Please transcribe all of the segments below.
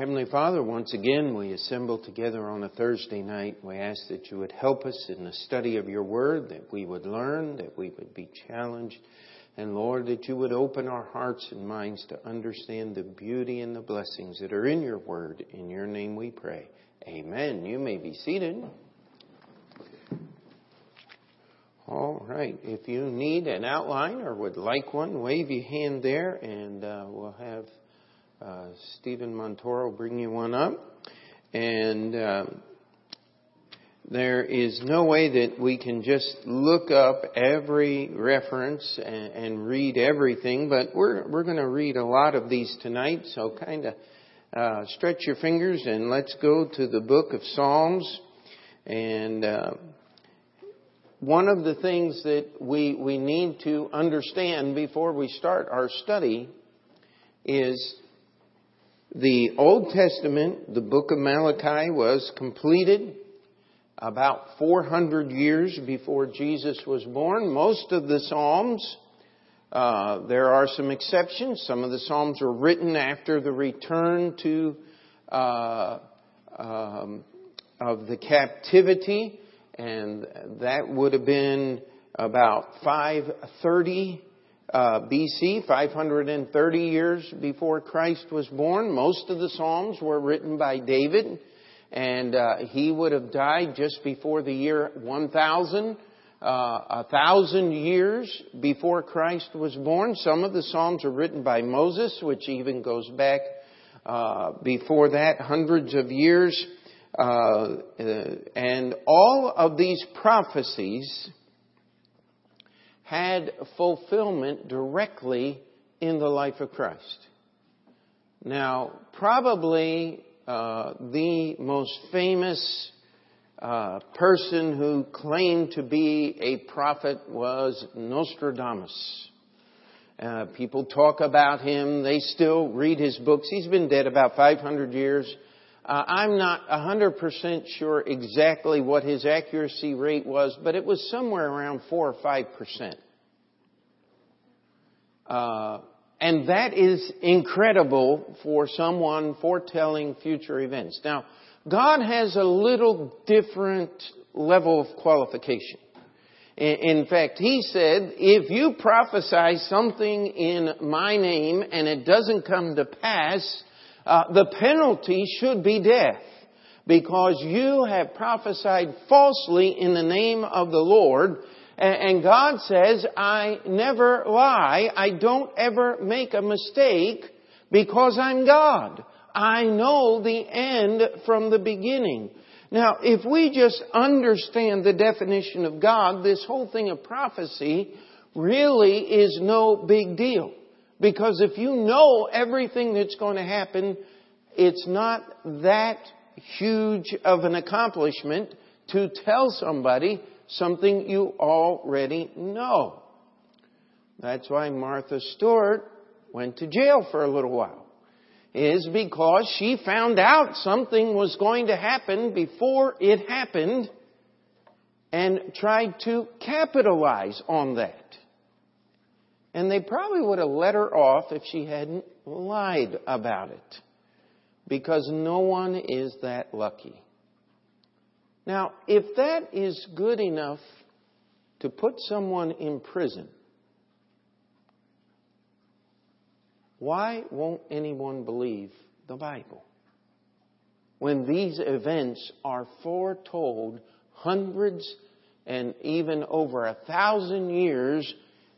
Heavenly Father, once again we assemble together on a Thursday night. We ask that you would help us in the study of your word, that we would learn, that we would be challenged, and Lord, that you would open our hearts and minds to understand the beauty and the blessings that are in your word. In your name we pray. Amen. You may be seated. All right. If you need an outline or would like one, wave your hand there and uh, we'll have uh, Stephen Montoro bring you one up. And uh, there is no way that we can just look up every reference and, and read everything, but we're, we're going to read a lot of these tonight, so kind of uh, stretch your fingers and let's go to the book of Psalms. And uh, one of the things that we, we need to understand before we start our study is the Old Testament, the book of Malachi, was completed about 400 years before Jesus was born. Most of the Psalms, uh, there are some exceptions. Some of the Psalms were written after the return to uh, um, of the captivity, and that would have been about 530 uh, BC, 530 years before Christ was born. Most of the Psalms were written by David, and uh, he would have died just before the year 1000, uh, a thousand years before Christ was born. Some of the Psalms are written by Moses, which even goes back uh, before that, hundreds of years. Uh, uh, and all of these prophecies had fulfillment directly in the life of Christ. Now, probably uh, the most famous uh, person who claimed to be a prophet was Nostradamus. Uh, people talk about him. They still read his books. He's been dead about 500 years. Uh, I'm not 100% sure exactly what his accuracy rate was, but it was somewhere around 4 or 5%. Uh, and that is incredible for someone foretelling future events. Now, God has a little different level of qualification. In fact, He said, if you prophesy something in my name and it doesn't come to pass, uh, the penalty should be death because you have prophesied falsely in the name of the Lord. And God says, I never lie. I don't ever make a mistake because I'm God. I know the end from the beginning. Now, if we just understand the definition of God, this whole thing of prophecy really is no big deal. Because if you know everything that's going to happen, it's not that huge of an accomplishment to tell somebody something you already know. That's why Martha Stewart went to jail for a little while. Is because she found out something was going to happen before it happened and tried to capitalize on that. And they probably would have let her off if she hadn't lied about it. Because no one is that lucky. Now, if that is good enough to put someone in prison, why won't anyone believe the Bible? When these events are foretold hundreds and even over a thousand years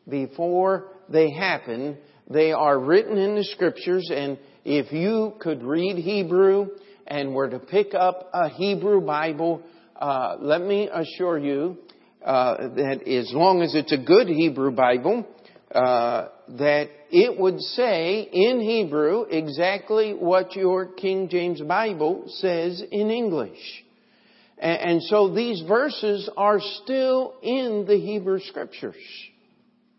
before they happen. They are written in the scriptures and if you could read Hebrew and were to pick up a Hebrew Bible, uh, let me assure you uh, that as long as it's a good Hebrew Bible, uh, that it would say in Hebrew exactly what your King James Bible says in English. And, and so these verses are still in the Hebrew Scriptures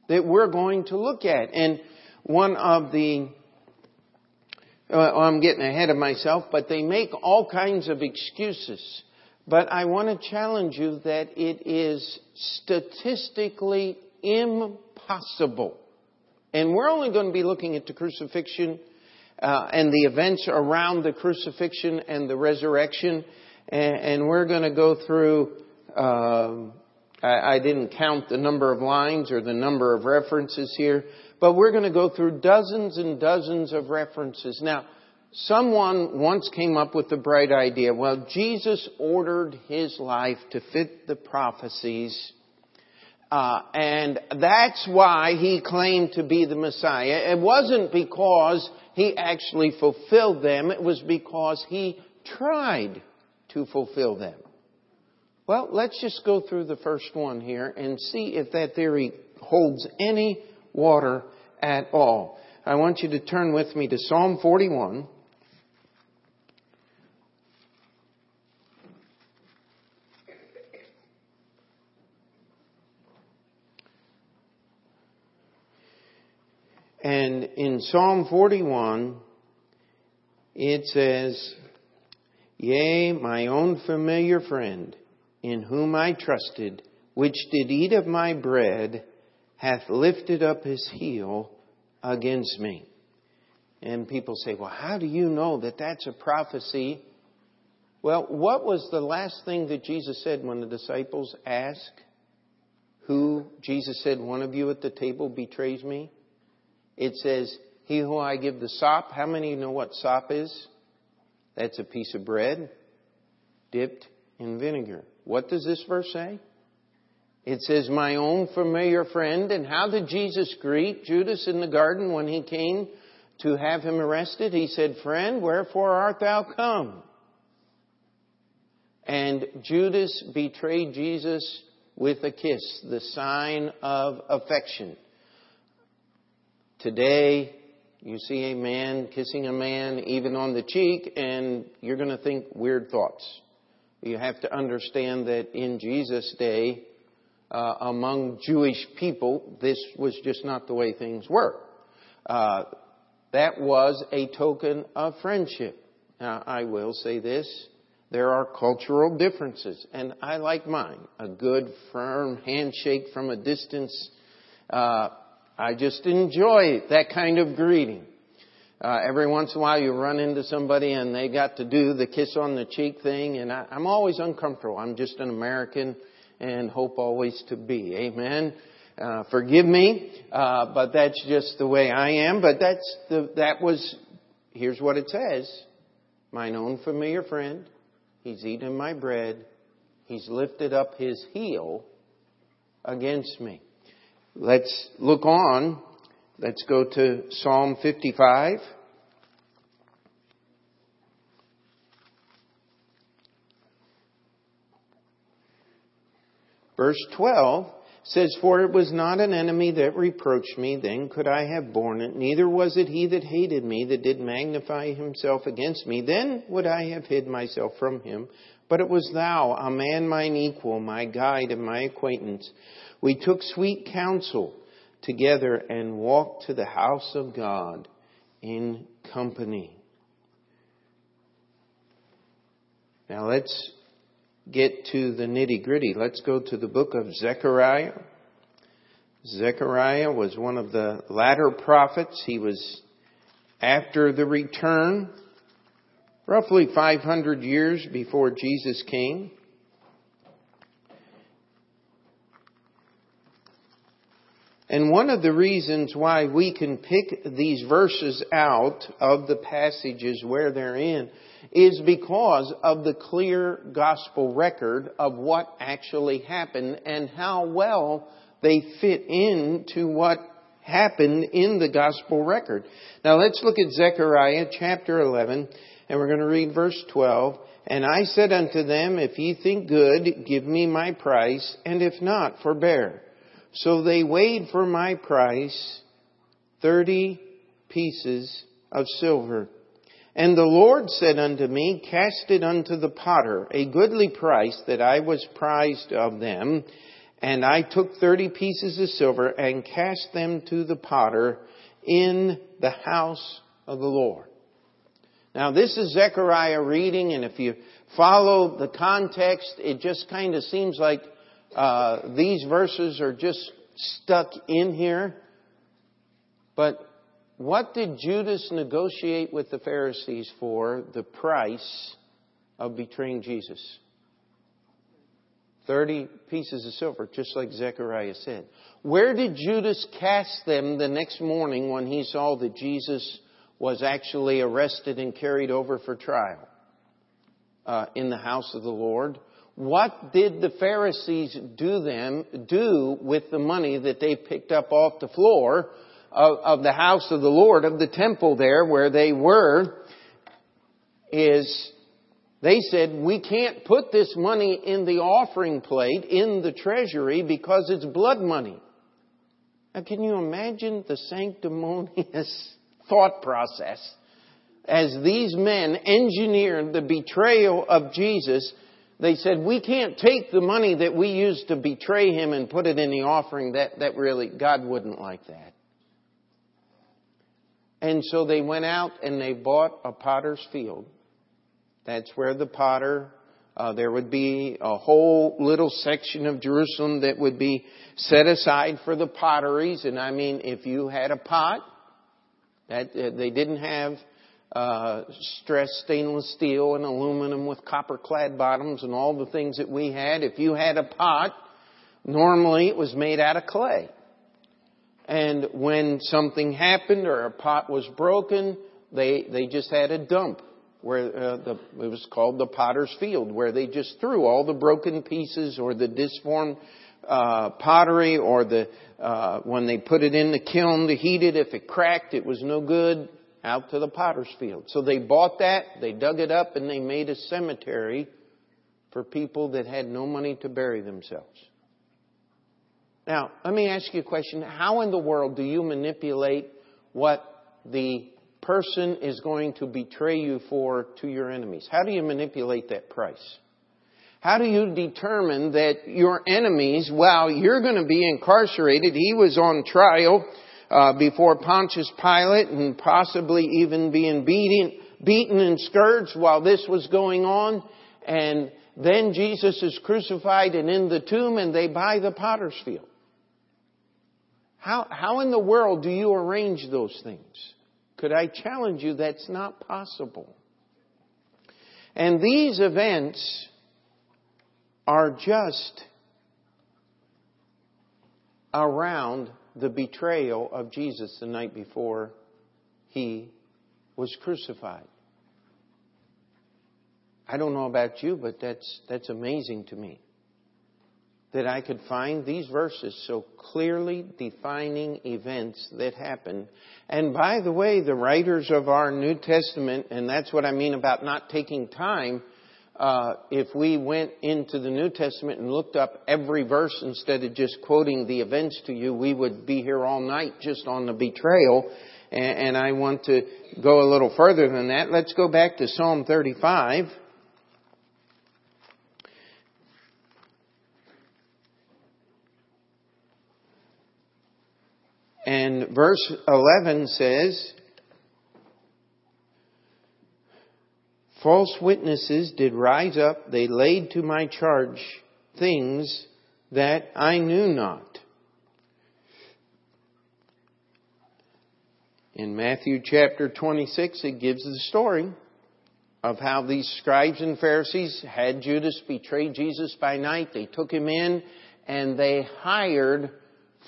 that we're going to look at. And one of the, I'm getting ahead of myself, but they make all kinds of excuses. But I want to challenge you that it is statistically impossible. And we're only going to be looking at the crucifixion uh, and the events around the crucifixion and the resurrection. And, and we're going to go through, um, I, I didn't count the number of lines or the number of references here, but we're going to go through dozens and dozens of references. Now, someone once came up with the bright idea, well, Jesus ordered his life to fit the prophecies uh, and that's why he claimed to be the Messiah. It wasn't because he actually fulfilled them. It was because he tried to fulfill them. Well, let's just go through the first one here and see if that theory holds any water at all. I want you to turn with me to Psalm 41. And in Psalm 41, it says, Yea, my own familiar friend, in whom I trusted, which did eat of my bread, hath lifted up his heel against me. And people say, well, how do you know that that's a prophecy? Well, what was the last thing that Jesus said when the disciples asked who Jesus said, one of you at the table betrays me? It says, He who I give the sop, how many know what sop is? That's a piece of bread dipped in vinegar. What does this verse say? It says, My own familiar friend. And how did Jesus greet Judas in the garden when he came to have him arrested? He said, Friend, wherefore art thou come? And Judas betrayed Jesus with a kiss, the sign of affection. Today, you see a man kissing a man even on the cheek, and you're going to think weird thoughts. You have to understand that in Jesus' day, uh, among Jewish people, this was just not the way things were. Uh, that was a token of friendship. Now, I will say this. There are cultural differences, and I like mine. A good, firm handshake from a distance uh, I just enjoy that kind of greeting. Uh, every once in a while you run into somebody and they got to do the kiss on the cheek thing and I, I'm always uncomfortable. I'm just an American and hope always to be. Amen. Uh, forgive me, uh, but that's just the way I am. But that's the, that was, here's what it says. Mine own familiar friend, he's eaten my bread, he's lifted up his heel against me. Let's look on. Let's go to Psalm 55. Verse 12 says, For it was not an enemy that reproached me, then could I have borne it, neither was it he that hated me that did magnify himself against me, then would I have hid myself from him. But it was thou, a man mine equal, my guide and my acquaintance, we took sweet counsel together and walked to the house of God in company. Now let's get to the nitty gritty. Let's go to the book of Zechariah. Zechariah was one of the latter prophets. He was after the return, roughly 500 years before Jesus came. And one of the reasons why we can pick these verses out of the passages where they're in is because of the clear gospel record of what actually happened and how well they fit into what happened in the gospel record. Now let's look at Zechariah chapter 11 and we're going to read verse 12. And I said unto them, If ye think good, give me my price, and if not, forbear. So they weighed for my price thirty pieces of silver. And the Lord said unto me, Cast it unto the potter, a goodly price that I was prized of them. And I took thirty pieces of silver and cast them to the potter in the house of the Lord. Now this is Zechariah reading, and if you follow the context, it just kind of seems like uh, these verses are just stuck in here. But what did Judas negotiate with the Pharisees for the price of betraying Jesus? 30 pieces of silver, just like Zechariah said. Where did Judas cast them the next morning when he saw that Jesus was actually arrested and carried over for trial? Uh, in the house of the Lord. What did the Pharisees do them do with the money that they picked up off the floor of, of the house of the Lord, of the temple there where they were? Is they said, we can't put this money in the offering plate, in the treasury, because it's blood money. Now, can you imagine the sanctimonious thought process as these men engineered the betrayal of Jesus? They said, we can't take the money that we used to betray him and put it in the offering. That, that really, God wouldn't like that. And so they went out and they bought a potter's field that's where the potter, uh, there would be a whole little section of Jerusalem that would be set aside for the potteries. And I mean, if you had a pot, that uh, they didn't have uh, stressed stainless steel and aluminum with copper clad bottoms and all the things that we had. If you had a pot, normally it was made out of clay. And when something happened or a pot was broken, they, they just had a dump where uh, the, it was called the potter's field, where they just threw all the broken pieces or the disformed uh, pottery or the uh, when they put it in the kiln to heat it, if it cracked, it was no good. Out to the potter's field. So they bought that, they dug it up, and they made a cemetery for people that had no money to bury themselves. Now, let me ask you a question. How in the world do you manipulate what the person is going to betray you for to your enemies? How do you manipulate that price? How do you determine that your enemies, well, you're going to be incarcerated. He was on trial uh, before Pontius Pilate and possibly even being beaten, beaten and scourged while this was going on. And then Jesus is crucified and in the tomb and they buy the potter's field. How, how in the world do you arrange those things? Could I challenge you that's not possible? And these events are just around the betrayal of Jesus the night before he was crucified. I don't know about you, but that's, that's amazing to me that I could find these verses so clearly defining events that happened. And by the way, the writers of our New Testament, and that's what I mean about not taking time, uh, if we went into the New Testament and looked up every verse instead of just quoting the events to you, we would be here all night just on the betrayal. And, and I want to go a little further than that. Let's go back to Psalm 35. And verse 11 says, False witnesses did rise up, they laid to my charge things that I knew not. In Matthew chapter 26, it gives the story of how these scribes and Pharisees had Judas betray Jesus by night. They took him in and they hired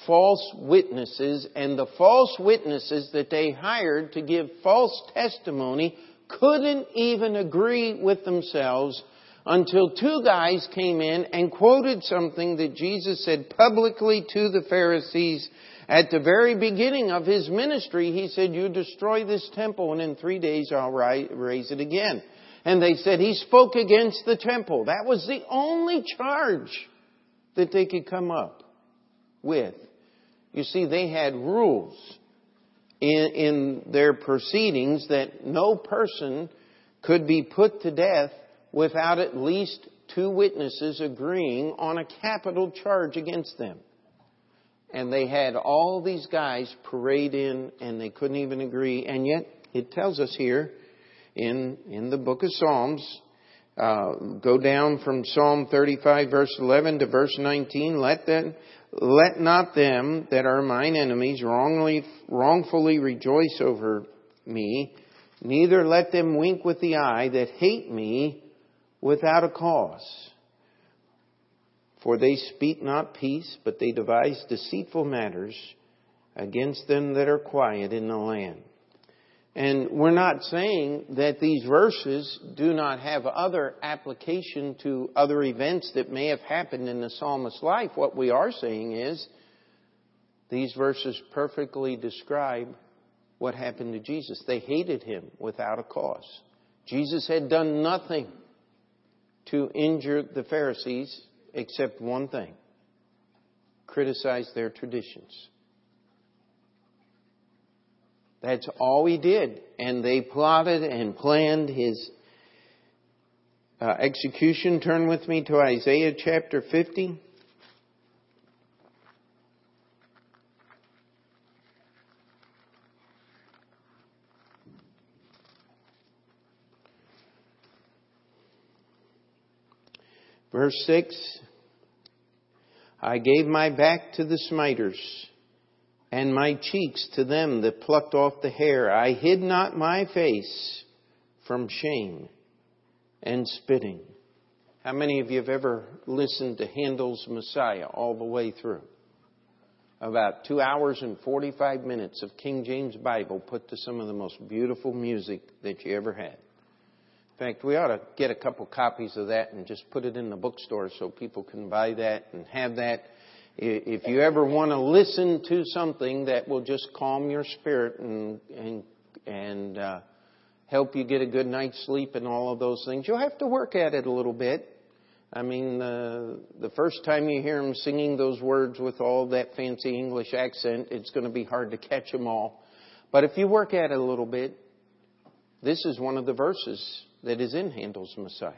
false witnesses, and the false witnesses that they hired to give false testimony couldn't even agree with themselves until two guys came in and quoted something that Jesus said publicly to the Pharisees at the very beginning of his ministry. He said, You destroy this temple, and in three days I'll raise it again. And they said, He spoke against the temple. That was the only charge that they could come up with. You see, they had rules in, in their proceedings that no person could be put to death without at least two witnesses agreeing on a capital charge against them. And they had all these guys parade in and they couldn't even agree. And yet, it tells us here in, in the book of Psalms, uh, go down from Psalm 35 verse 11 to verse 19, let them, let not them that are mine enemies wrongly, wrongfully rejoice over me, neither let them wink with the eye that hate me without a cause. For they speak not peace, but they devise deceitful matters against them that are quiet in the land. And we're not saying that these verses do not have other application to other events that may have happened in the psalmist's life. What we are saying is these verses perfectly describe what happened to Jesus. They hated him without a cause. Jesus had done nothing to injure the Pharisees except one thing criticize their traditions. That's all he did. And they plotted and planned his uh, execution. Turn with me to Isaiah chapter 50. Verse 6 I gave my back to the smiters and my cheeks to them that plucked off the hair. I hid not my face from shame and spitting. How many of you have ever listened to Handel's Messiah all the way through? About two hours and 45 minutes of King James Bible put to some of the most beautiful music that you ever had. In fact, we ought to get a couple copies of that and just put it in the bookstore so people can buy that and have that if you ever want to listen to something that will just calm your spirit and and and uh, help you get a good night's sleep and all of those things, you'll have to work at it a little bit. I mean, uh, the first time you hear them singing those words with all that fancy English accent, it's going to be hard to catch them all. But if you work at it a little bit, this is one of the verses that is in Handel's Messiah.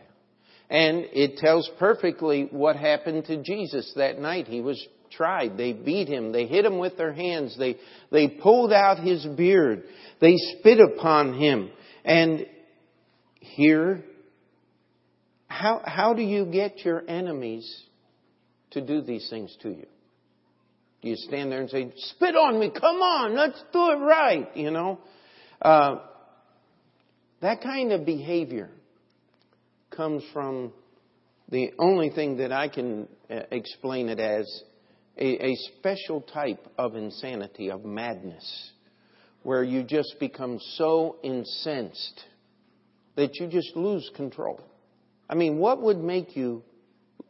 And it tells perfectly what happened to Jesus that night. He was tried. They beat him. They hit him with their hands. They, they pulled out his beard. They spit upon him. And here, how, how do you get your enemies to do these things to you? Do you stand there and say, spit on me, come on, let's do it right, you know? Uh, that kind of behavior comes from the only thing that I can uh, explain it as a, a special type of insanity, of madness, where you just become so incensed that you just lose control. I mean, what would make you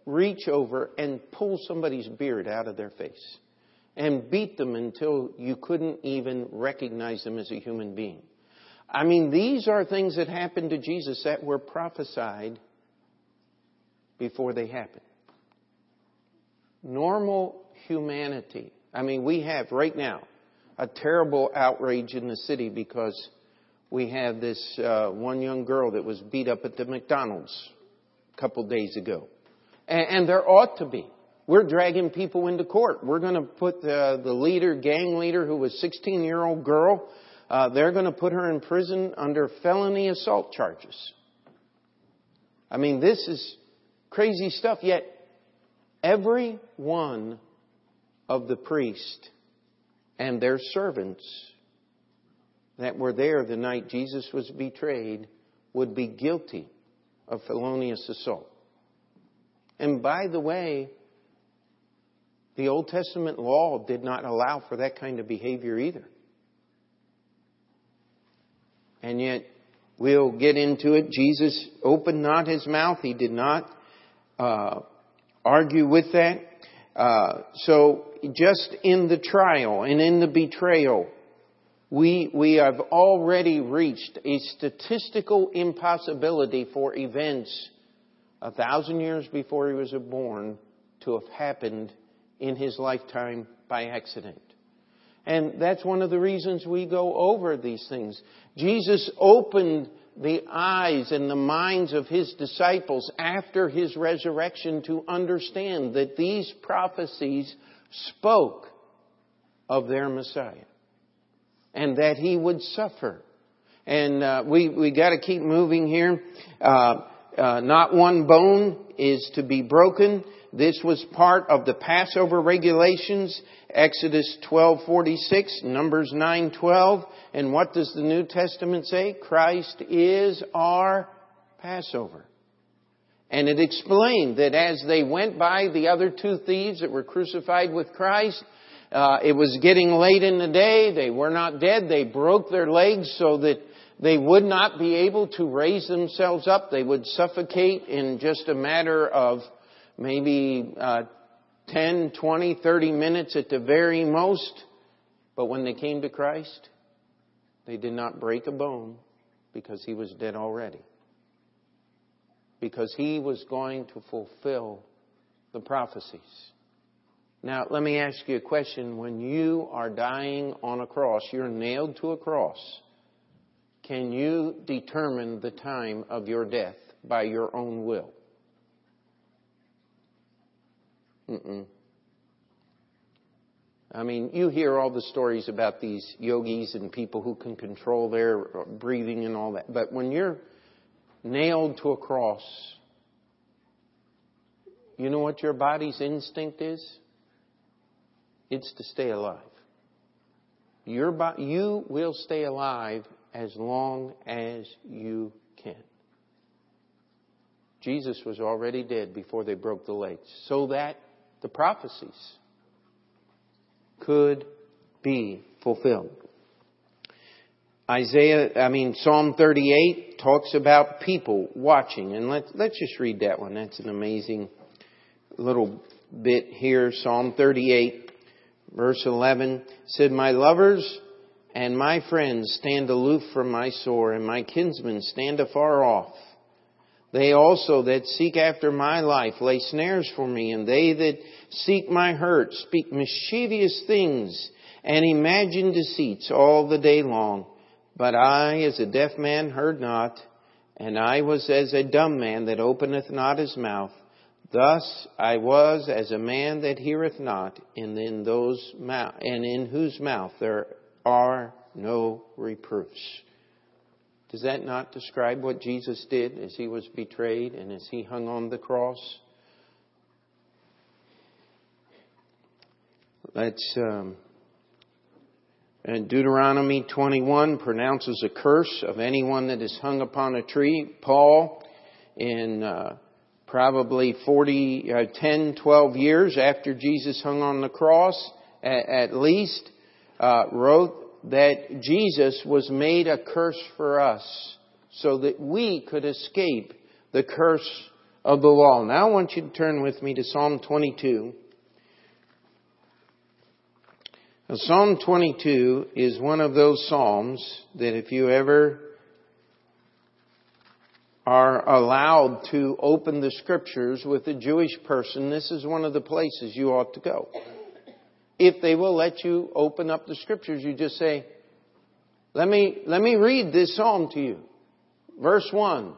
reach over and pull somebody's beard out of their face and beat them until you couldn't even recognize them as a human being? I mean, these are things that happened to Jesus that were prophesied before they happened. Normal humanity. I mean, we have right now a terrible outrage in the city because we have this uh, one young girl that was beat up at the McDonald's a couple days ago. And, and there ought to be. We're dragging people into court. We're going to put the, the leader, gang leader, who was 16 year old girl, uh, they're going to put her in prison under felony assault charges. I mean, this is crazy stuff. Yet, every one of the priests and their servants that were there the night Jesus was betrayed would be guilty of felonious assault. And by the way, the Old Testament law did not allow for that kind of behavior either. And yet, we'll get into it. Jesus opened not his mouth. He did not uh, argue with that. Uh, so, just in the trial and in the betrayal, we, we have already reached a statistical impossibility for events a thousand years before he was born to have happened in his lifetime by accident. And that's one of the reasons we go over these things. Jesus opened the eyes and the minds of his disciples after his resurrection to understand that these prophecies spoke of their Messiah and that he would suffer. And uh, we we got to keep moving here. Uh, uh, not one bone is to be broken. This was part of the Passover regulations, Exodus 12:46, Numbers 9:12, and what does the New Testament say? Christ is our Passover. And it explained that as they went by the other two thieves that were crucified with Christ, uh, it was getting late in the day. They were not dead. They broke their legs so that they would not be able to raise themselves up. They would suffocate in just a matter of maybe uh, 10, 20, 30 minutes at the very most. But when they came to Christ, they did not break a bone because he was dead already. Because he was going to fulfill the prophecies. Now, let me ask you a question. When you are dying on a cross, you're nailed to a cross. Can you determine the time of your death by your own will? Mm-mm. I mean, you hear all the stories about these yogis and people who can control their breathing and all that. But when you're nailed to a cross, you know what your body's instinct is? It's to stay alive. Your you will stay alive as long as you can. Jesus was already dead before they broke the legs, so that the prophecies could be fulfilled. Isaiah, I mean, Psalm 38 talks about people watching. And let's, let's just read that one. That's an amazing little bit here. Psalm 38, verse 11 said, My lovers and my friends stand aloof from my sore, and my kinsmen stand afar off. They also that seek after my life lay snares for me, and they that seek my hurt speak mischievous things and imagine deceits all the day long. But I, as a deaf man, heard not, and I was as a dumb man that openeth not his mouth. Thus I was as a man that heareth not, and in those and in whose mouth there are no reproofs. Does that not describe what Jesus did as he was betrayed and as he hung on the cross? Let's. Um, and Deuteronomy 21 pronounces a curse of anyone that is hung upon a tree. Paul, in uh, probably 40, uh, 10, 12 years after Jesus hung on the cross, at, at least, uh, wrote that Jesus was made a curse for us so that we could escape the curse of the law. Now I want you to turn with me to Psalm 22. Now, Psalm 22 is one of those Psalms that if you ever are allowed to open the scriptures with a Jewish person, this is one of the places you ought to go. If they will let you open up the scriptures, you just say, let me, let me read this psalm to you. Verse 1.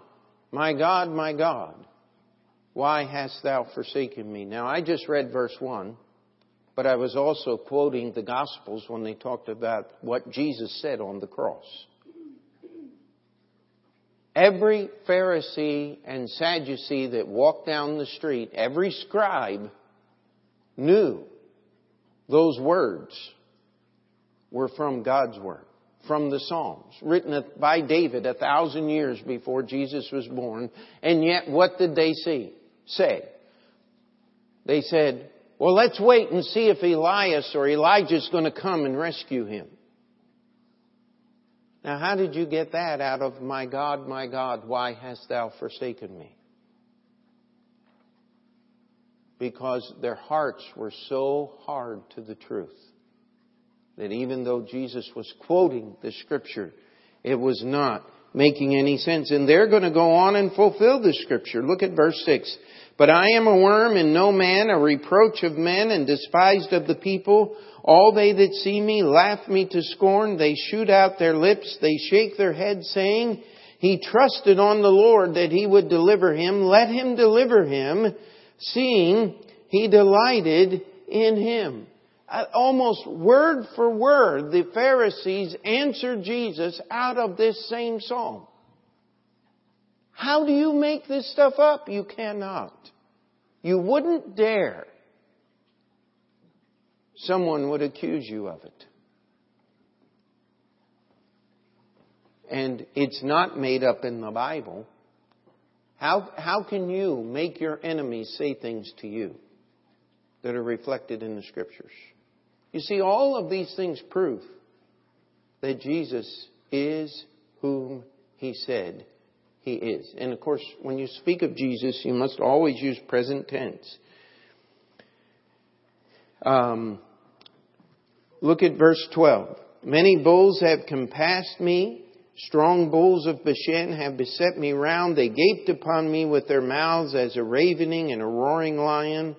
My God, my God, why hast thou forsaken me? Now I just read verse 1, but I was also quoting the Gospels when they talked about what Jesus said on the cross. Every Pharisee and Sadducee that walked down the street, every scribe knew those words were from God's Word, from the Psalms, written by David a thousand years before Jesus was born. And yet, what did they see? Say? They said, well, let's wait and see if Elias or Elijah is going to come and rescue him. Now, how did you get that out of, my God, my God, why hast thou forsaken me? Because their hearts were so hard to the truth that even though Jesus was quoting the scripture, it was not making any sense. And they're going to go on and fulfill the scripture. Look at verse 6. But I am a worm and no man, a reproach of men and despised of the people. All they that see me laugh me to scorn. They shoot out their lips. They shake their heads saying, He trusted on the Lord that He would deliver him. Let Him deliver him seeing he delighted in him. Uh, almost word for word, the Pharisees answered Jesus out of this same psalm. How do you make this stuff up? You cannot. You wouldn't dare. Someone would accuse you of it. And it's not made up in the Bible. How, how can you make your enemies say things to you that are reflected in the Scriptures? You see, all of these things prove that Jesus is whom He said He is. And of course, when you speak of Jesus, you must always use present tense. Um, look at verse 12. Many bulls have compassed me. Strong bulls of Bashan have beset me round. They gaped upon me with their mouths as a ravening and a roaring lion.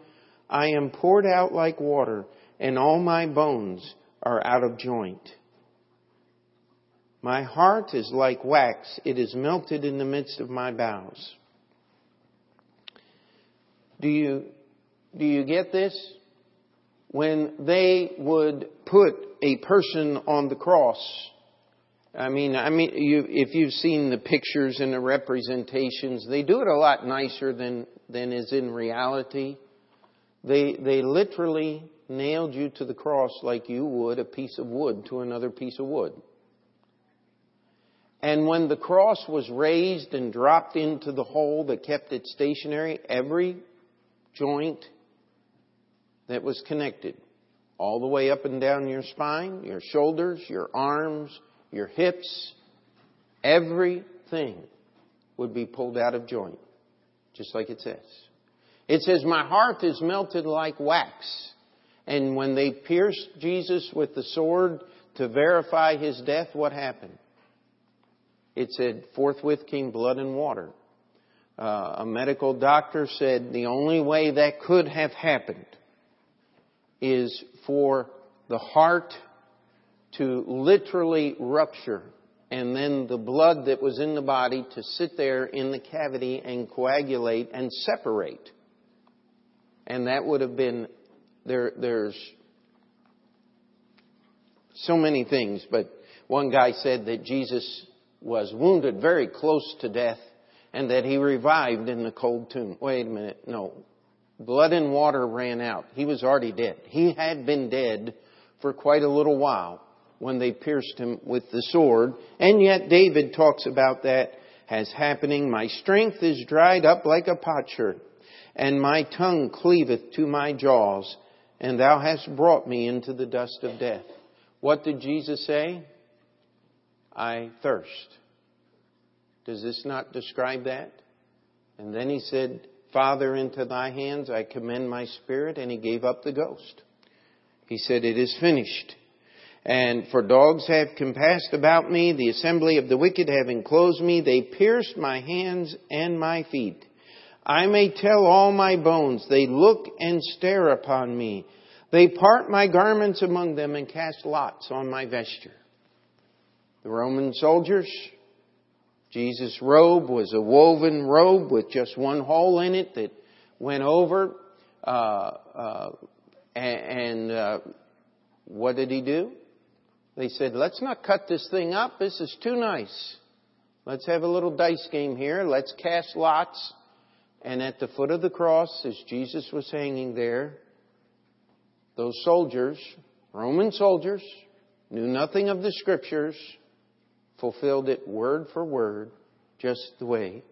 I am poured out like water, and all my bones are out of joint. My heart is like wax, it is melted in the midst of my bowels. Do you, do you get this? When they would put a person on the cross, I mean, I mean, you, if you've seen the pictures and the representations, they do it a lot nicer than, than is in reality. They, they literally nailed you to the cross like you would a piece of wood to another piece of wood. And when the cross was raised and dropped into the hole that kept it stationary, every joint that was connected, all the way up and down your spine, your shoulders, your arms, your hips, everything would be pulled out of joint, just like it says. It says, My heart is melted like wax. And when they pierced Jesus with the sword to verify his death, what happened? it said, forthwith came blood and water. Uh, a medical doctor said the only way that could have happened is for the heart to literally rupture and then the blood that was in the body to sit there in the cavity and coagulate and separate. And that would have been, there, there's so many things, but one guy said that Jesus was wounded very close to death and that he revived in the cold tomb. Wait a minute. No. Blood and water ran out. He was already dead. He had been dead for quite a little while when they pierced him with the sword. And yet David talks about that as happening. My strength is dried up like a potsherd, and my tongue cleaveth to my jaws, and thou hast brought me into the dust of death. What did Jesus say? I thirst. Does this not describe that? And then he said, Father, into thy hands I commend my spirit, and he gave up the ghost. He said, It is finished. And for dogs have compassed about me, the assembly of the wicked have enclosed me, they pierced my hands and my feet. I may tell all my bones, they look and stare upon me. They part my garments among them and cast lots on my vesture. The Roman soldiers, Jesus' robe was a woven robe with just one hole in it that went over. Uh, uh, and uh, what did he do? They said, let's not cut this thing up. This is too nice. Let's have a little dice game here. Let's cast lots. And at the foot of the cross, as Jesus was hanging there, those soldiers, Roman soldiers, knew nothing of the scriptures, fulfilled it word for word, just the way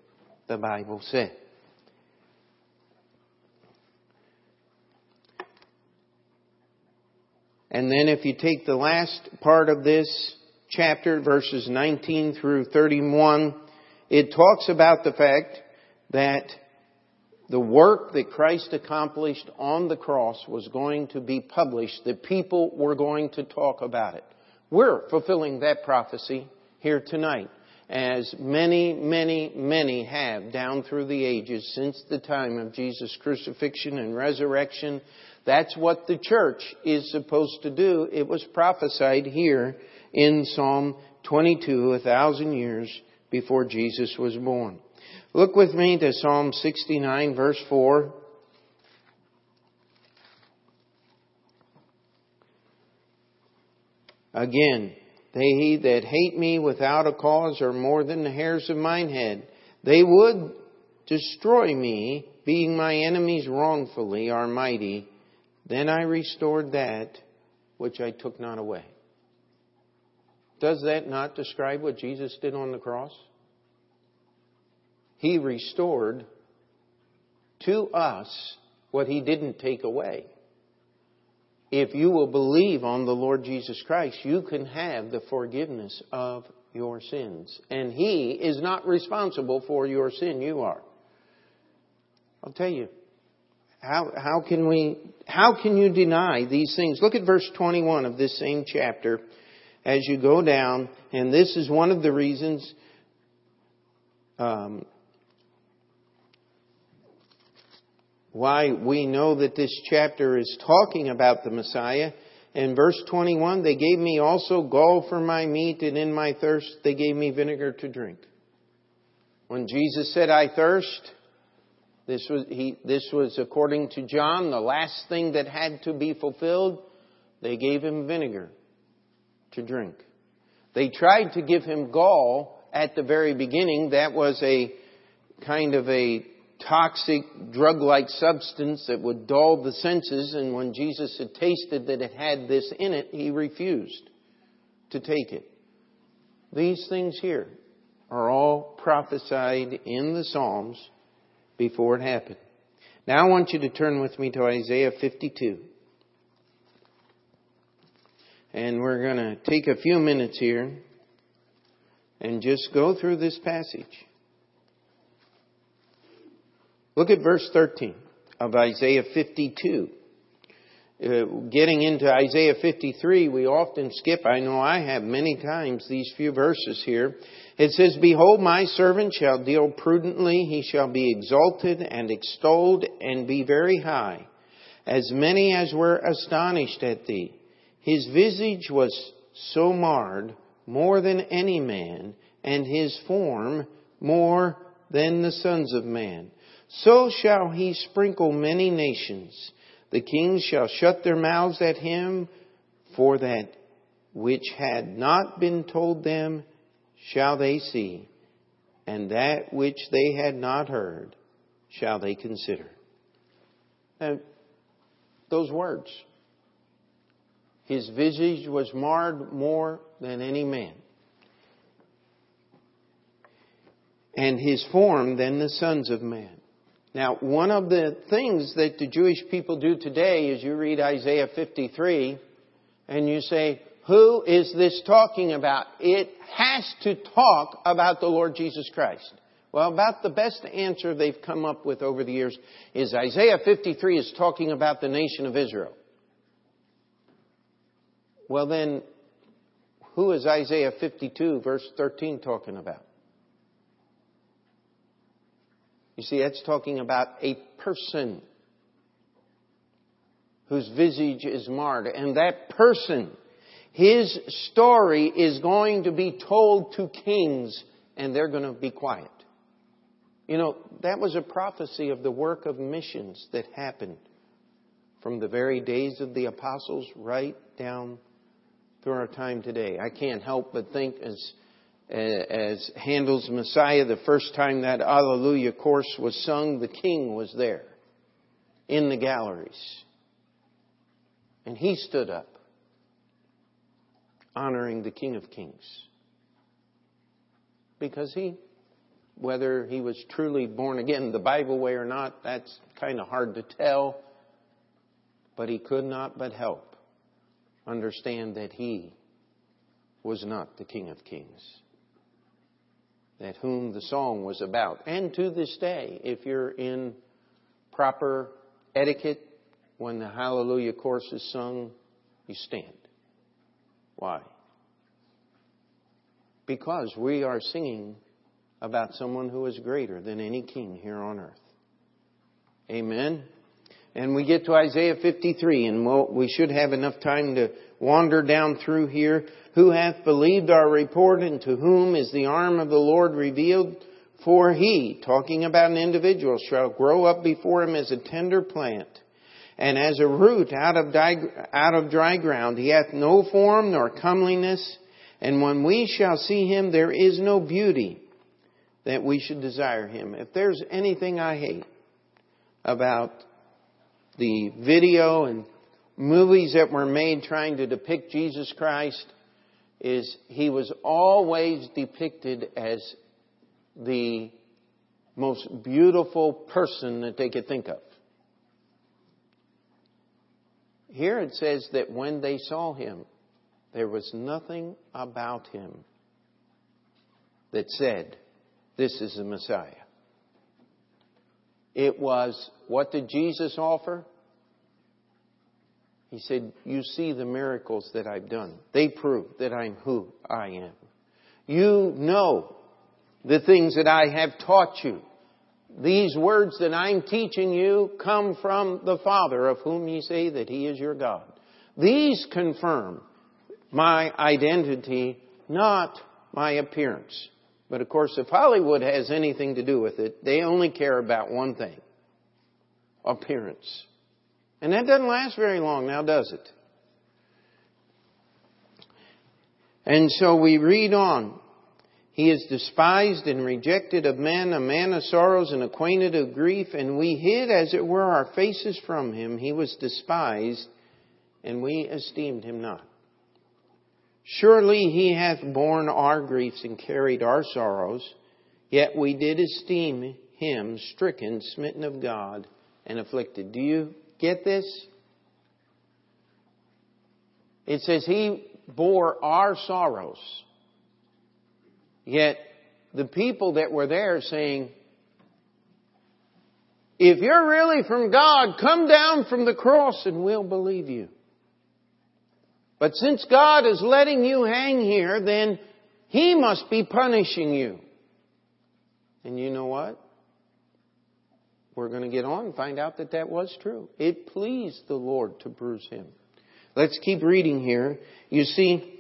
the Bible said. And then if you take the last part of this chapter, verses 19 through 31, it talks about the fact that the work that Christ accomplished on the cross was going to be published. The people were going to talk about it. We're fulfilling that prophecy here tonight, as many, many, many have down through the ages since the time of Jesus' crucifixion and resurrection. That's what the church is supposed to do. It was prophesied here in Psalm 22, a thousand years before Jesus was born. Look with me to Psalm 69, verse 4. Again, they that hate me without a cause are more than the hairs of mine head. They would destroy me, being my enemies wrongfully are mighty. Then I restored that which I took not away. Does that not describe what Jesus did on the cross? He restored to us what he didn't take away. If you will believe on the Lord Jesus Christ, you can have the forgiveness of your sins. And he is not responsible for your sin, you are. I'll tell you, how, how can we, how can you deny these things? Look at verse 21 of this same chapter as you go down, and this is one of the reasons um, why we know that this chapter is talking about the Messiah. In verse 21, they gave me also gall for my meat, and in my thirst they gave me vinegar to drink. When Jesus said, I thirst, this was, he, this was according to John, the last thing that had to be fulfilled. They gave him vinegar to drink. They tried to give him gall at the very beginning. That was a kind of a toxic drug-like substance that would dull the senses and when Jesus had tasted that it had this in it, he refused to take it. These things here are all prophesied in the Psalms before it happened. Now I want you to turn with me to Isaiah 52. And we're going to take a few minutes here and just go through this passage. Look at verse 13 of Isaiah 52. Uh, getting into Isaiah 53, we often skip, I know I have many times, these few verses here. It says, Behold, my servant shall deal prudently, he shall be exalted and extolled and be very high, as many as were astonished at thee. His visage was so marred, more than any man, and his form more than the sons of man. So shall he sprinkle many nations. The kings shall shut their mouths at him, for that which had not been told them shall they see, and that which they had not heard shall they consider. Now, those words. His visage was marred more than any man, and his form than the sons of man. Now, one of the things that the Jewish people do today is you read Isaiah 53 and you say, who is this talking about? It has to talk about the Lord Jesus Christ. Well, about the best answer they've come up with over the years is Isaiah 53 is talking about the nation of Israel. Well, then, who is Isaiah 52, verse 13, talking about? You see, that's talking about a person whose visage is marred. And that person, his story is going to be told to kings and they're going to be quiet. You know, that was a prophecy of the work of missions that happened from the very days of the apostles right down through our time today. I can't help but think as as Handel's Messiah, the first time that Hallelujah chorus was sung, the king was there in the galleries. And he stood up, honoring the King of Kings. Because he, whether he was truly born again the Bible way or not, that's kind of hard to tell. But he could not but help understand that he was not the King of Kings that whom the song was about. And to this day, if you're in proper etiquette, when the Hallelujah chorus is sung, you stand. Why? Because we are singing about someone who is greater than any king here on earth. Amen. And we get to Isaiah 53, and we'll, we should have enough time to wander down through here. Who hath believed our report, and to whom is the arm of the Lord revealed? For he, talking about an individual, shall grow up before him as a tender plant, and as a root out of, out of dry ground. He hath no form nor comeliness, and when we shall see him, there is no beauty, that we should desire Him. If there's anything I hate about the video and movies that were made trying to depict Jesus Christ, is He was always depicted as the most beautiful person that they could think of. Here it says that when they saw him, there was nothing about him that said, This is the Messiah. It was, what did Jesus offer? He said, You see the miracles that I've done. They prove that I'm who I am. You know the things that I have taught you. These words that I'm teaching you come from the Father of whom ye say that He is your God. These confirm my identity, not my appearance. But of course, if Hollywood has anything to do with it, they only care about one thing. Appearance. And that doesn't last very long now, does it? And so we read on. He is despised and rejected of men, a man of sorrows and acquainted of grief, and we hid, as it were, our faces from him. He was despised, and we esteemed him not. Surely he hath borne our griefs and carried our sorrows, yet we did esteem him stricken, smitten of God, and afflicted. Do you get this? It says he bore our sorrows. Yet the people that were there saying, if you're really from God, come down from the cross and we'll believe you. But since God is letting you hang here, then He must be punishing you. And you know what? We're going to get on and find out that that was true. It pleased the Lord to bruise Him. Let's keep reading here. You see,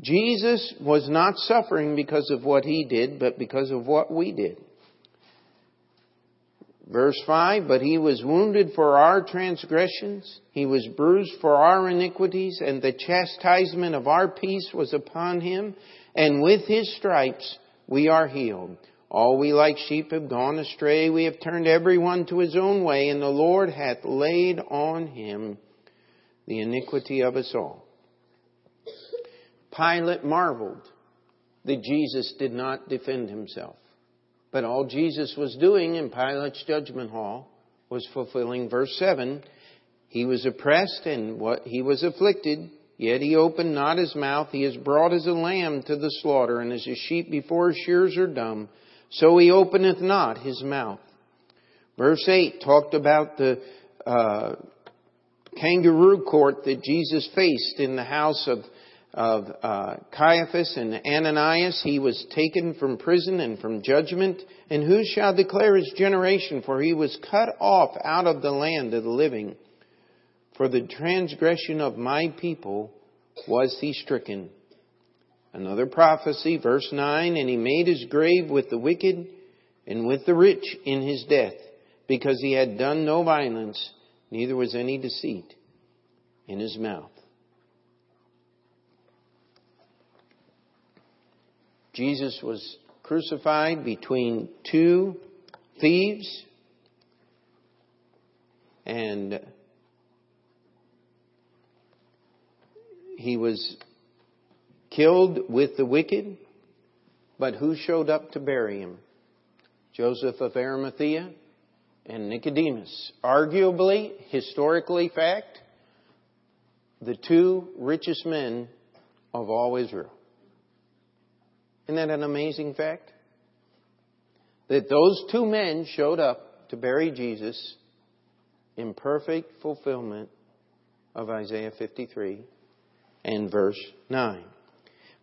Jesus was not suffering because of what he did, but because of what we did. Verse 5, but he was wounded for our transgressions, he was bruised for our iniquities, and the chastisement of our peace was upon him, and with his stripes we are healed. All we like sheep have gone astray, we have turned every one to his own way, and the Lord hath laid on him the iniquity of us all. Pilate marveled that Jesus did not defend himself. But all Jesus was doing in Pilate's judgment hall was fulfilling verse 7. He was oppressed and what he was afflicted, yet he opened not his mouth. He is brought as a lamb to the slaughter, and as a sheep before shears are dumb, so he openeth not his mouth. Verse 8 talked about the uh, kangaroo court that Jesus faced in the house of of uh, Caiaphas and Ananias, he was taken from prison and from judgment. And who shall declare his generation? For he was cut off out of the land of the living. For the transgression of my people was he stricken. Another prophecy, verse 9, and he made his grave with the wicked and with the rich in his death, because he had done no violence, neither was any deceit in his mouth. Jesus was crucified between two thieves and he was killed with the wicked, but who showed up to bury him? Joseph of Arimathea and Nicodemus. Arguably, historically fact, the two richest men of all Israel. Isn't that an amazing fact? That those two men showed up to bury Jesus in perfect fulfillment of Isaiah 53 and verse 9.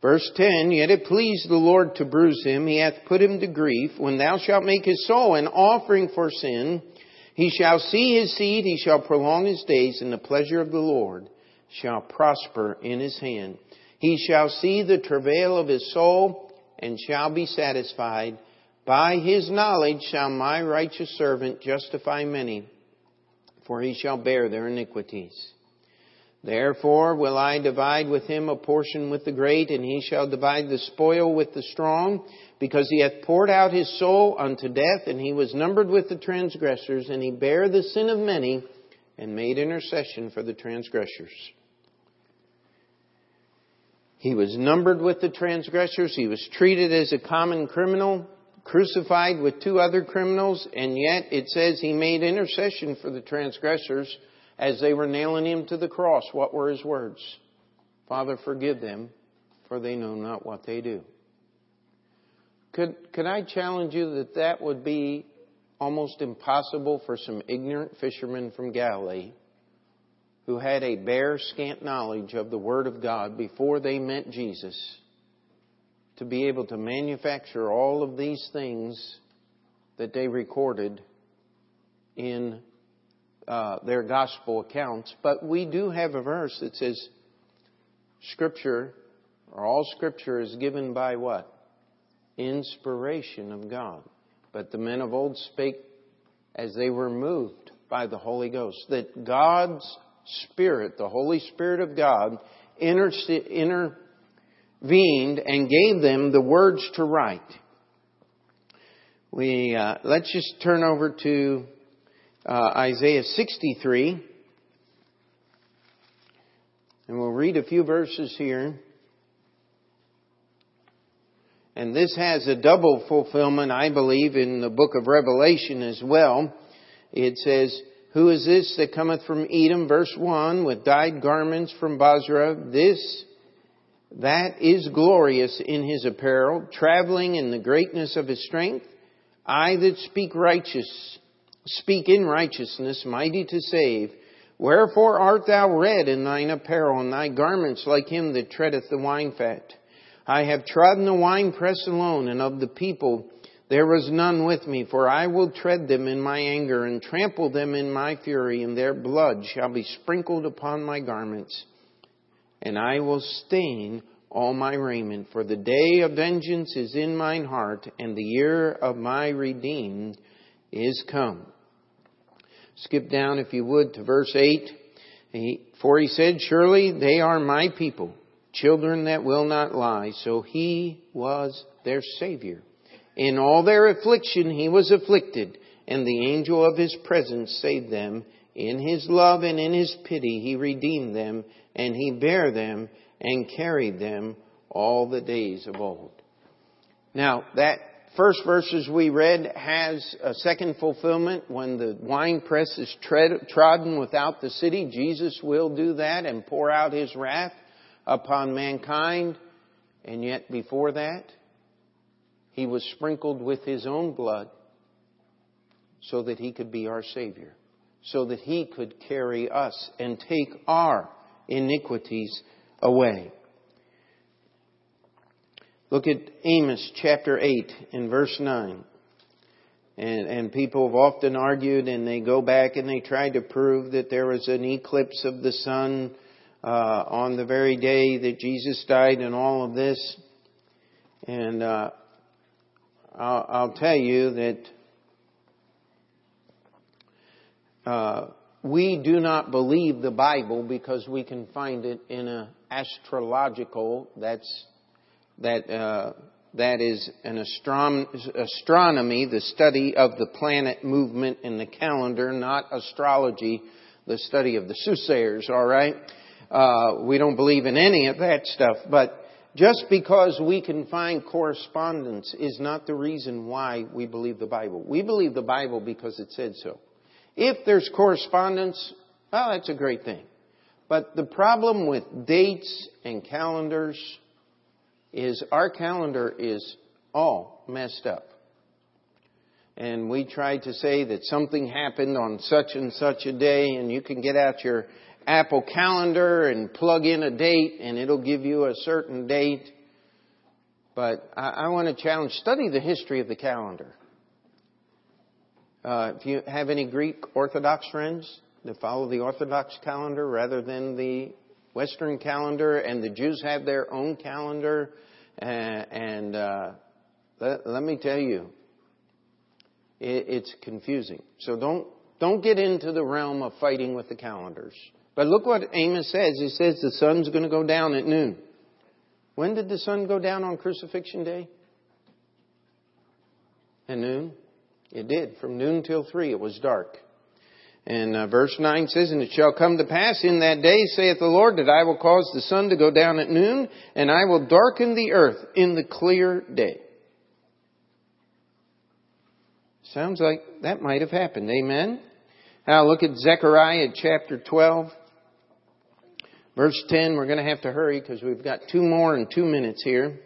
Verse 10, Yet it pleased the Lord to bruise him, he hath put him to grief. When thou shalt make his soul an offering for sin, he shall see his seed, he shall prolong his days, and the pleasure of the Lord shall prosper in his hand. He shall see the travail of his soul, and shall be satisfied. By his knowledge shall my righteous servant justify many, for he shall bear their iniquities. Therefore will I divide with him a portion with the great, and he shall divide the spoil with the strong, because he hath poured out his soul unto death, and he was numbered with the transgressors, and he bare the sin of many, and made intercession for the transgressors. He was numbered with the transgressors. He was treated as a common criminal, crucified with two other criminals, and yet it says he made intercession for the transgressors as they were nailing him to the cross, what were his words? Father, forgive them, for they know not what they do. Could, could I challenge you that that would be almost impossible for some ignorant fishermen from Galilee who had a bare, scant knowledge of the Word of God before they met Jesus to be able to manufacture all of these things that they recorded in uh, their gospel accounts, but we do have a verse that says, Scripture, or all Scripture is given by what? Inspiration of God. But the men of old spake as they were moved by the Holy Ghost. That God's Spirit, the Holy Spirit of God, intervened and gave them the words to write. We uh, let's just turn over to uh, Isaiah 63. And we'll read a few verses here. And this has a double fulfillment, I believe, in the book of Revelation as well. It says, Who is this that cometh from Edom, verse 1, with dyed garments from Bozrah? This, that is glorious in his apparel, traveling in the greatness of his strength. I that speak righteous Speak in righteousness, mighty to save. Wherefore art thou red in thine apparel, and thy garments like him that treadeth the wine fat? I have trodden the winepress alone, and of the people there was none with me, for I will tread them in my anger, and trample them in my fury, and their blood shall be sprinkled upon my garments. And I will stain all my raiment, for the day of vengeance is in mine heart, and the year of my redeemed is come. Skip down, if you would, to verse 8. For he said, Surely they are my people, children that will not lie. So he was their Savior. In all their affliction he was afflicted, and the angel of his presence saved them. In his love and in his pity he redeemed them, and he bare them and carried them all the days of old. Now, that first verses we read has a second fulfillment when the wine press is tread, trodden without the city. Jesus will do that and pour out his wrath upon mankind. And yet before that, he was sprinkled with his own blood so that he could be our Savior, so that he could carry us and take our iniquities away. Look at Amos chapter 8 and verse 9. And, and people have often argued and they go back and they try to prove that there was an eclipse of the sun uh, on the very day that Jesus died and all of this. And uh, I'll, I'll, tell you that uh, we do not believe the Bible because we can find it in an astrological, that's that uh, that is an astron- astronomy, the study of the planet movement in the calendar, not astrology, the study of the soothsayers. All right, uh, we don't believe in any of that stuff, but. Just because we can find correspondence is not the reason why we believe the Bible. We believe the Bible because it said so. If there's correspondence, well, that's a great thing. But the problem with dates and calendars is our calendar is all messed up. And we try to say that something happened on such and such a day, and you can get out your Apple calendar and plug in a date, and it'll give you a certain date. But I, I want to challenge, study the history of the calendar. Uh, if you have any Greek Orthodox friends that follow the Orthodox calendar rather than the Western calendar, and the Jews have their own calendar. And, uh, let, let, me tell you, it, it's confusing. So don't don't get into the realm of fighting with the calendars. But look what Amos says. He says the sun's going to go down at noon. When did the sun go down on crucifixion day? At noon? It did. From noon till three, it was dark. And uh, verse 9 says, And it shall come to pass in that day, saith the Lord, that I will cause the sun to go down at noon, and I will darken the earth in the clear day. Sounds like that might have happened. Amen? Now look at Zechariah chapter 12. Verse 10, we're going to have to hurry because we've got two more in two minutes here.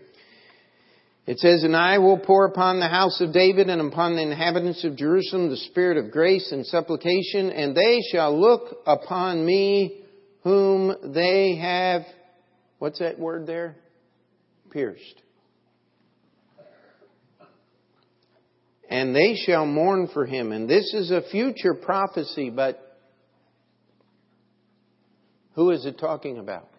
It says, And I will pour upon the house of David and upon the inhabitants of Jerusalem the spirit of grace and supplication, and they shall look upon me whom they have, what's that word there? Pierced. And they shall mourn for him. And this is a future prophecy, but who is it talking about?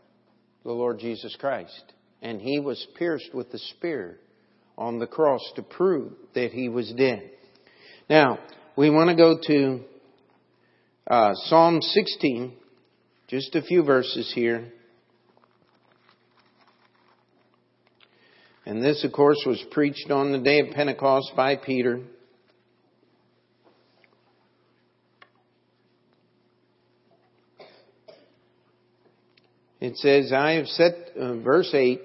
The Lord Jesus Christ. And he was pierced with the spear on the cross to prove that he was dead. Now, we want to go to uh, Psalm 16, just a few verses here. And this, of course, was preached on the day of Pentecost by Peter. It says, I have set, uh, verse 8,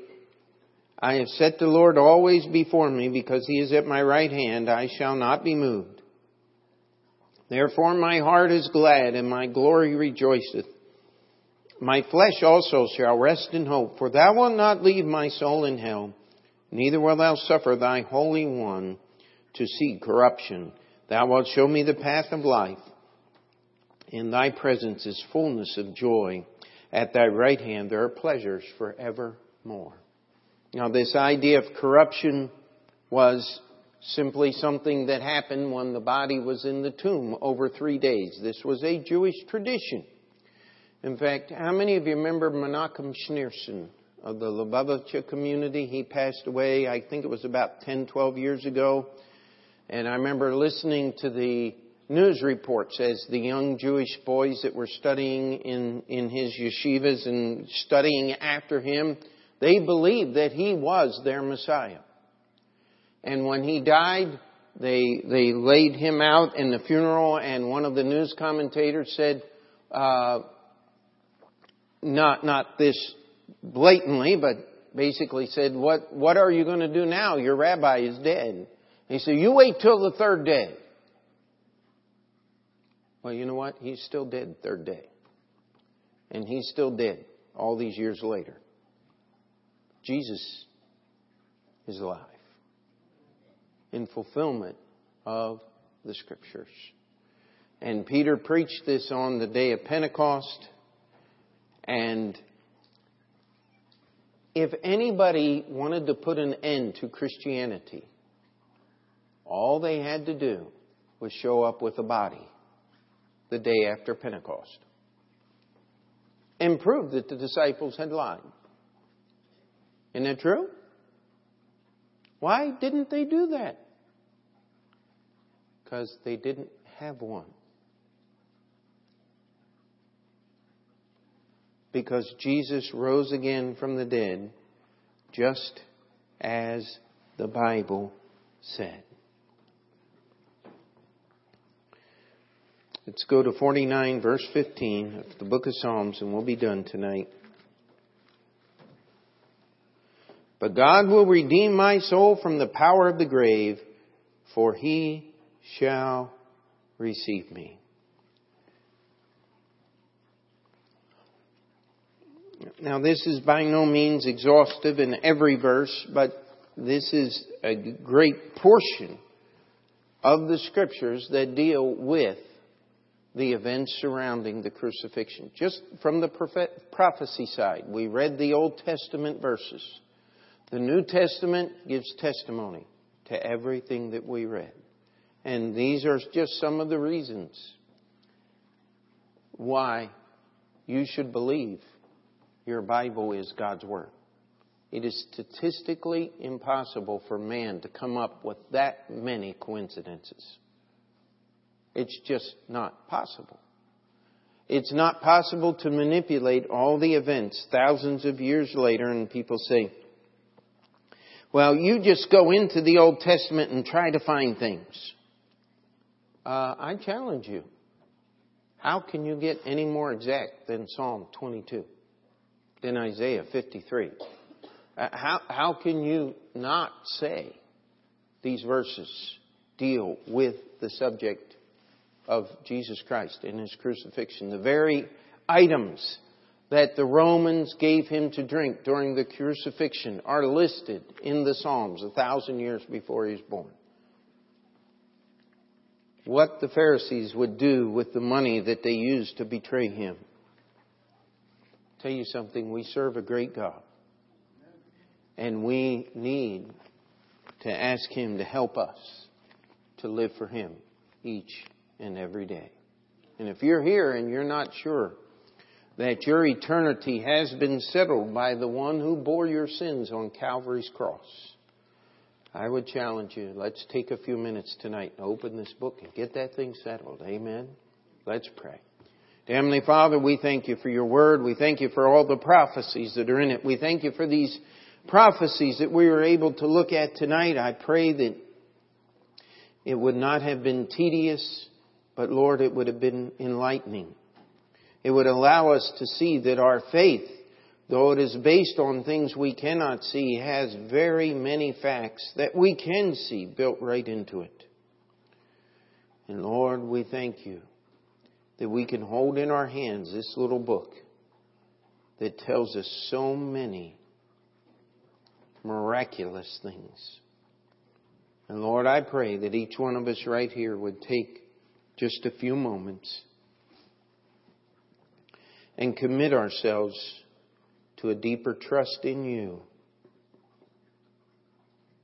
I have set the Lord always before me because he is at my right hand. I shall not be moved. Therefore my heart is glad and my glory rejoiceth. My flesh also shall rest in hope, for thou wilt not leave my soul in hell, neither wilt thou suffer thy Holy One to see corruption. Thou wilt show me the path of life. In thy presence is fullness of joy. At thy right hand there are pleasures forevermore. Now, this idea of corruption was simply something that happened when the body was in the tomb over three days. This was a Jewish tradition. In fact, how many of you remember Menachem Schneerson of the Lubavitcher community? He passed away, I think it was about 10, 12 years ago. And I remember listening to the news reports as the young Jewish boys that were studying in, in his yeshivas and studying after him they believed that he was their Messiah. And when he died, they, they laid him out in the funeral, and one of the news commentators said, uh, not, not this blatantly, but basically said, what, what are you going to do now? Your rabbi is dead. He said, you wait till the third day. Well, you know what? He's still dead third day. And he's still dead all these years later. Jesus is alive in fulfillment of the scriptures. And Peter preached this on the day of Pentecost. And if anybody wanted to put an end to Christianity, all they had to do was show up with a body the day after Pentecost and prove that the disciples had lied. Isn't that true? Why didn't they do that? Because they didn't have one. Because Jesus rose again from the dead, just as the Bible said. Let's go to 49, verse 15 of the book of Psalms, and we'll be done tonight. But God will redeem my soul from the power of the grave, for he shall receive me. Now, this is by no means exhaustive in every verse, but this is a great portion of the scriptures that deal with the events surrounding the crucifixion. Just from the prophecy side, we read the Old Testament verses. The New Testament gives testimony to everything that we read. And these are just some of the reasons why you should believe your Bible is God's Word. It is statistically impossible for man to come up with that many coincidences. It's just not possible. It's not possible to manipulate all the events thousands of years later and people say, well, you just go into the Old Testament and try to find things. Uh, I challenge you. How can you get any more exact than Psalm 22, than Isaiah 53? Uh, how, how can you not say these verses deal with the subject of Jesus Christ and His crucifixion? The very items that the Romans gave him to drink during the crucifixion are listed in the Psalms a thousand years before he was born. What the Pharisees would do with the money that they used to betray him. tell you something, we serve a great God. And we need to ask him to help us to live for him each and every day. And if you're here and you're not sure that your eternity has been settled by the one who bore your sins on Calvary's cross. I would challenge you, let's take a few minutes tonight and open this book and get that thing settled. Amen. Let's pray. Heavenly Father, we thank you for your word. We thank you for all the prophecies that are in it. We thank you for these prophecies that we were able to look at tonight. I pray that it would not have been tedious, but Lord, it would have been enlightening. It would allow us to see that our faith, though it is based on things we cannot see, has very many facts that we can see built right into it. And Lord, we thank you that we can hold in our hands this little book that tells us so many miraculous things. And Lord, I pray that each one of us right here would take just a few moments and commit ourselves to a deeper trust in you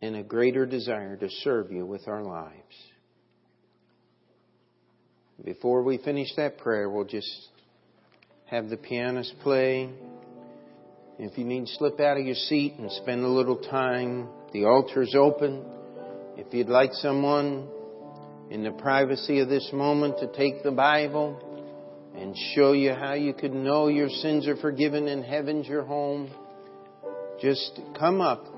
and a greater desire to serve you with our lives. Before we finish that prayer, we'll just have the pianist play. If you need to slip out of your seat and spend a little time, the altar's open. If you'd like someone in the privacy of this moment to take the Bible, and show you how you could know your sins are forgiven and heaven's your home, just come up